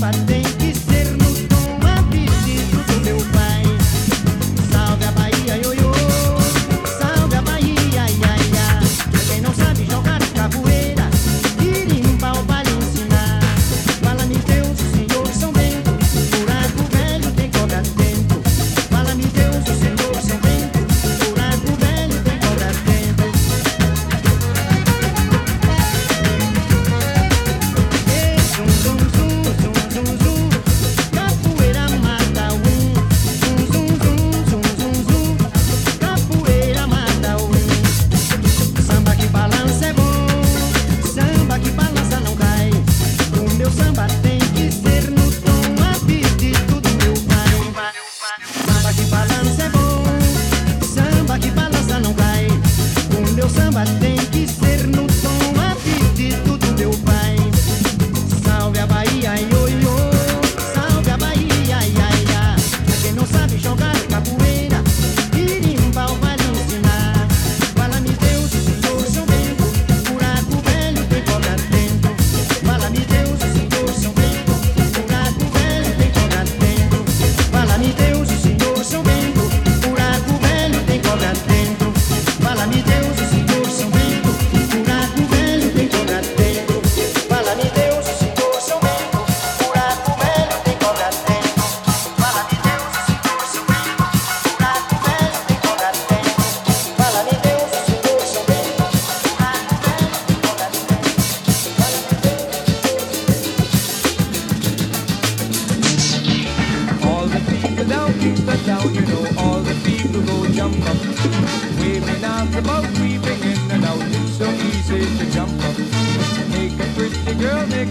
my thing.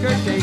record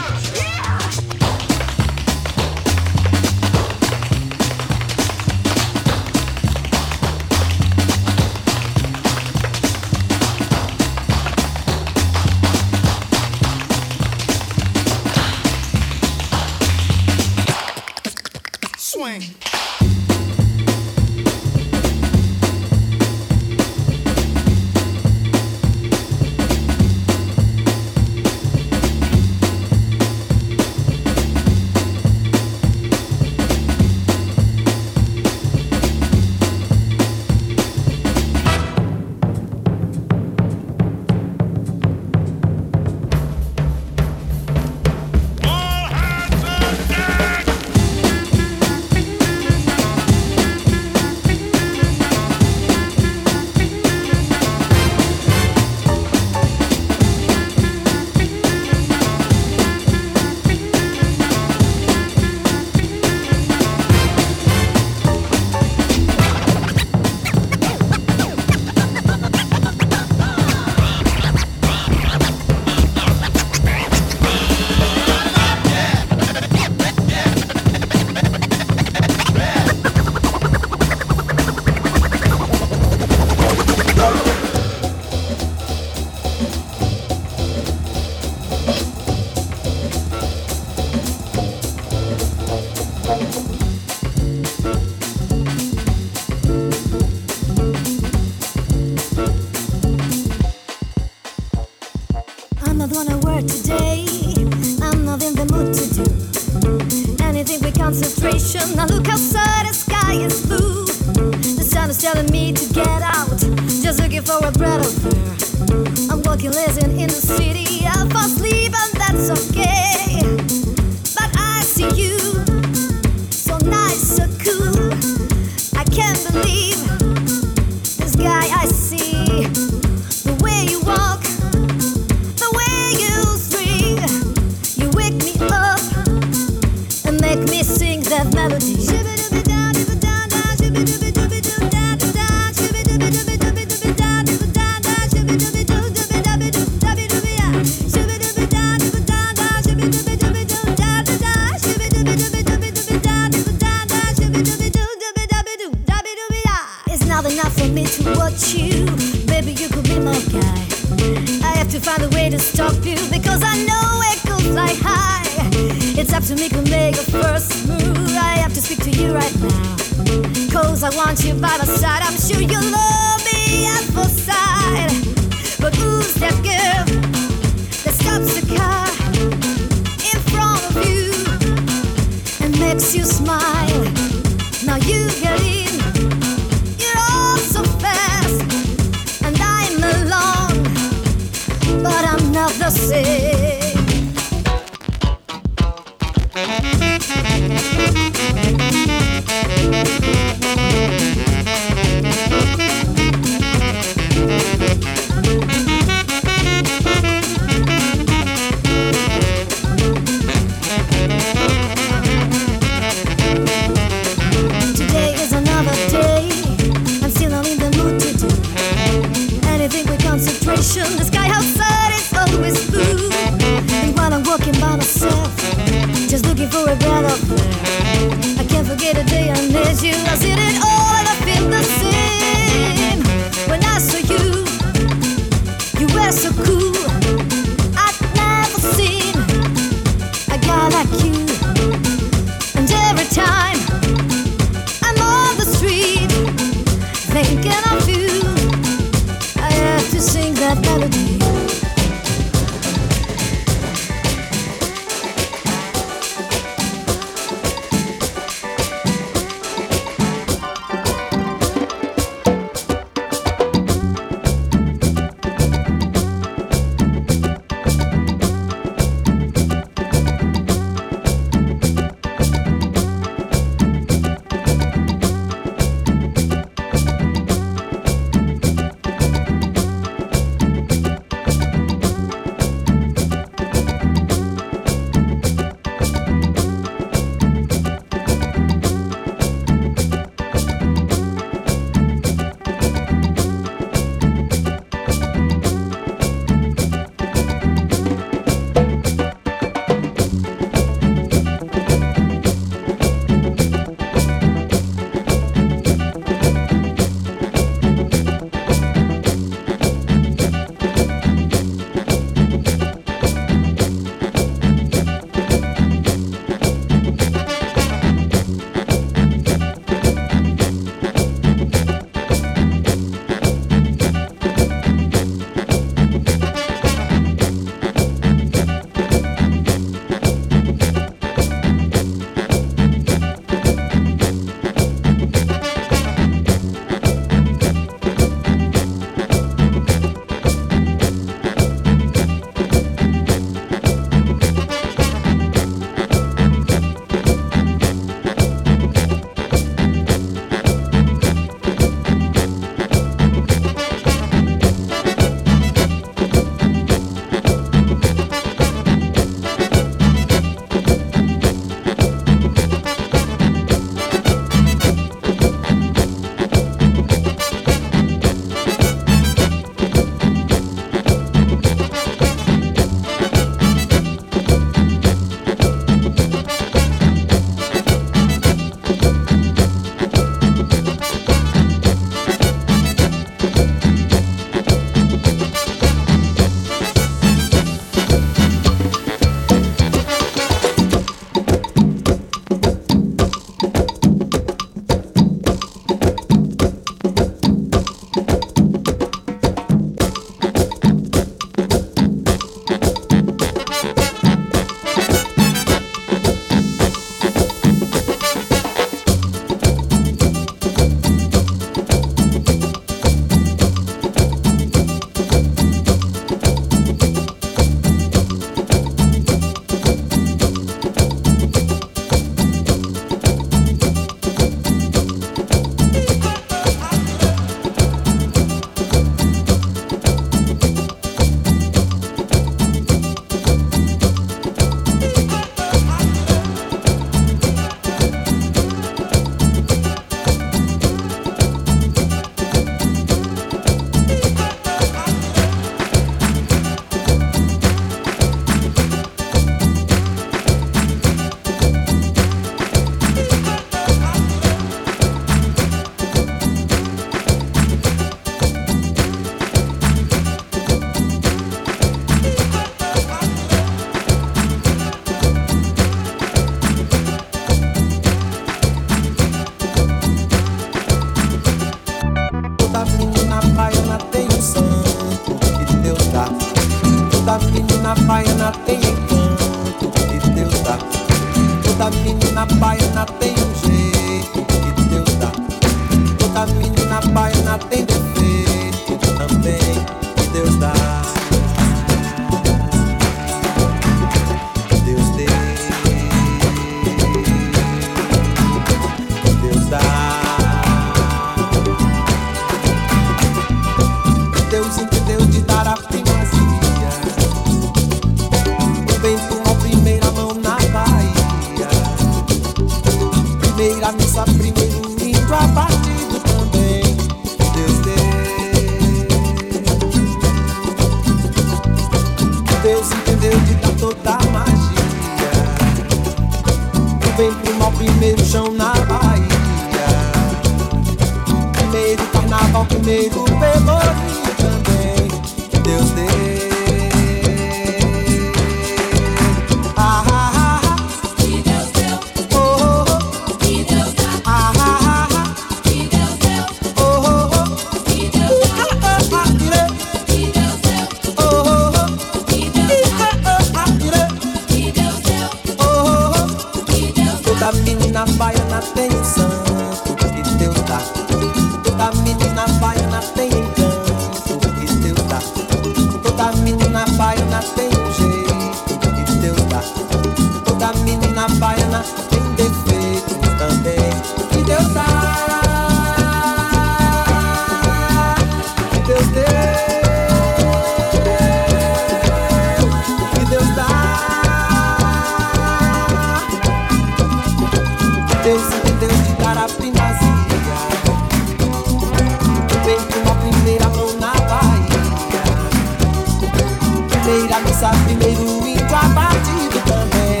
passar primeiro indo abatido também.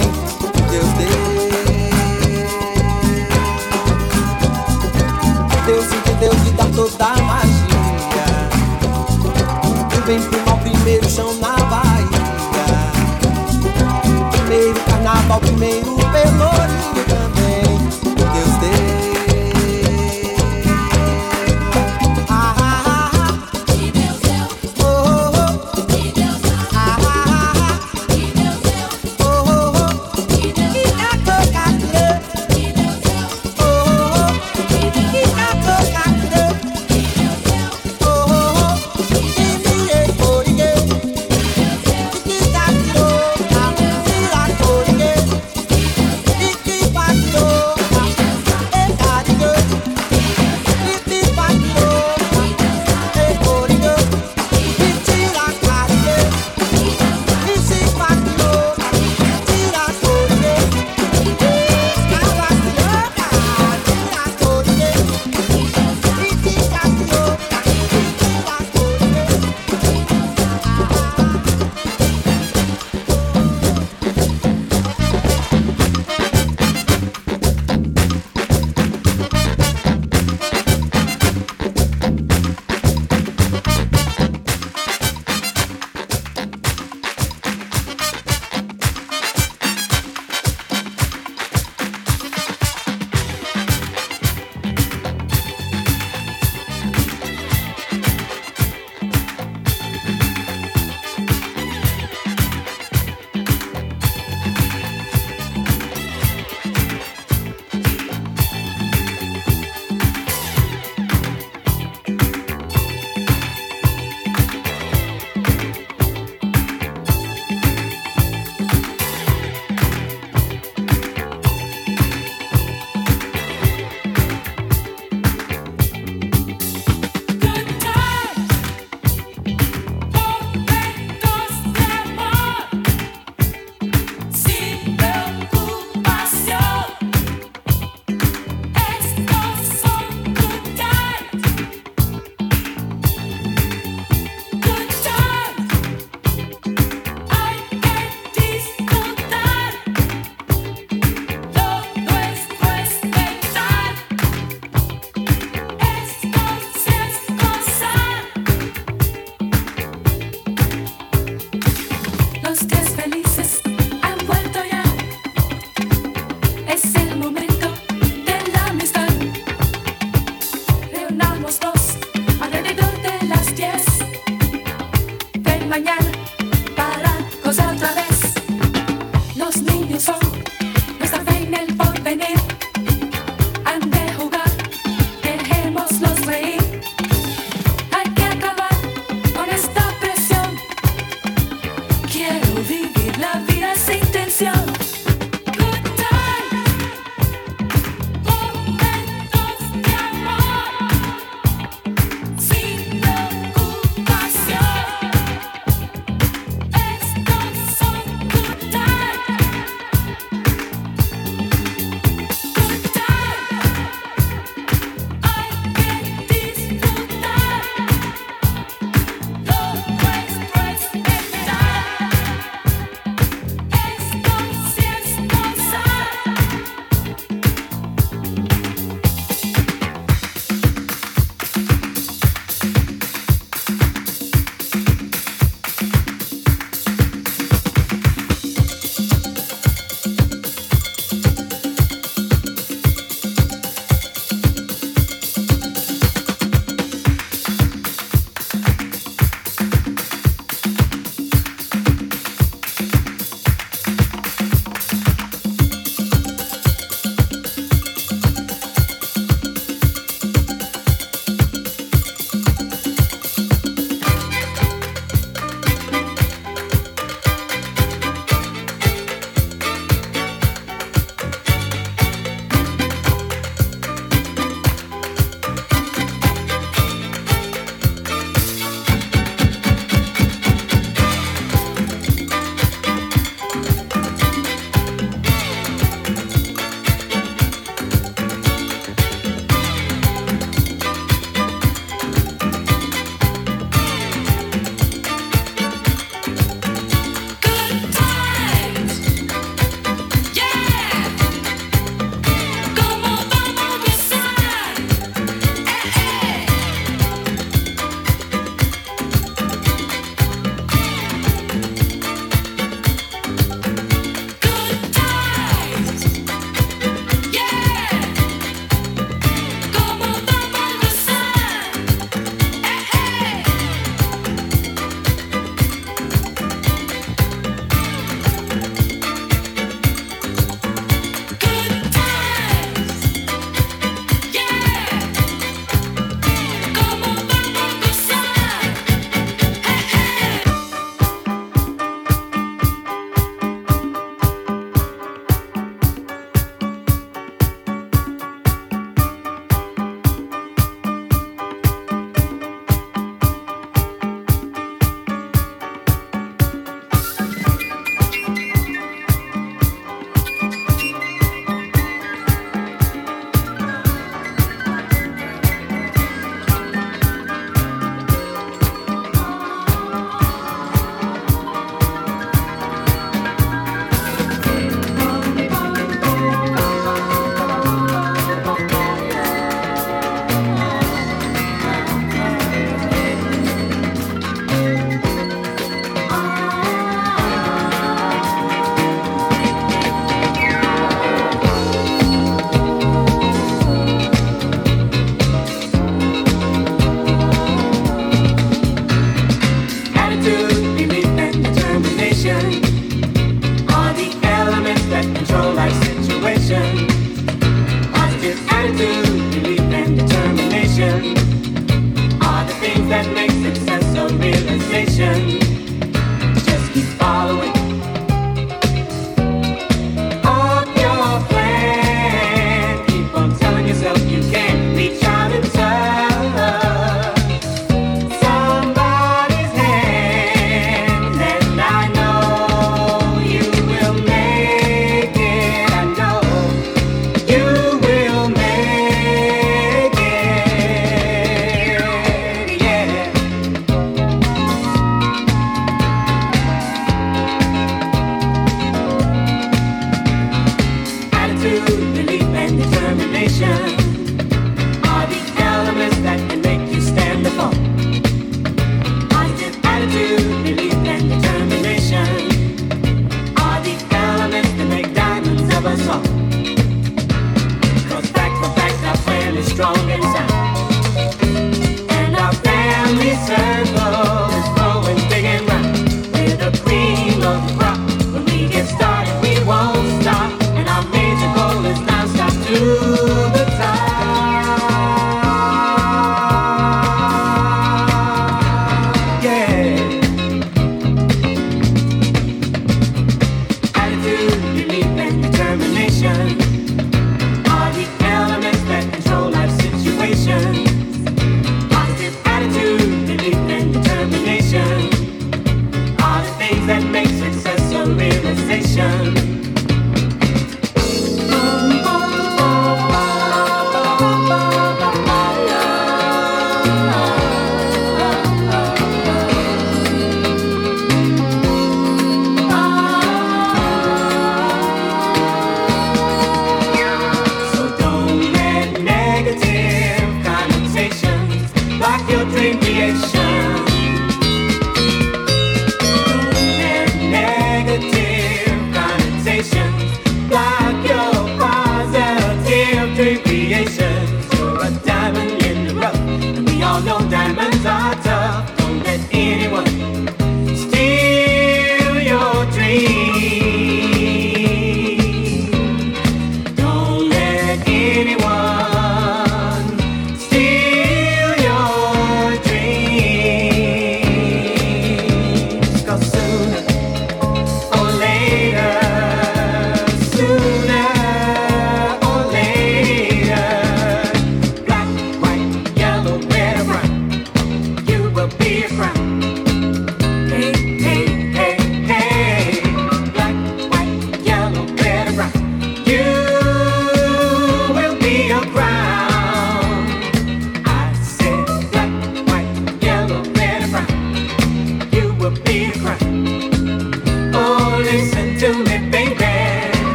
Deus deu. Deus entendeu de dar toda a magia. Do bem pro mal, primeiro chão na Bahia. Primeiro carnaval, primeiro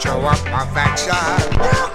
show up affection.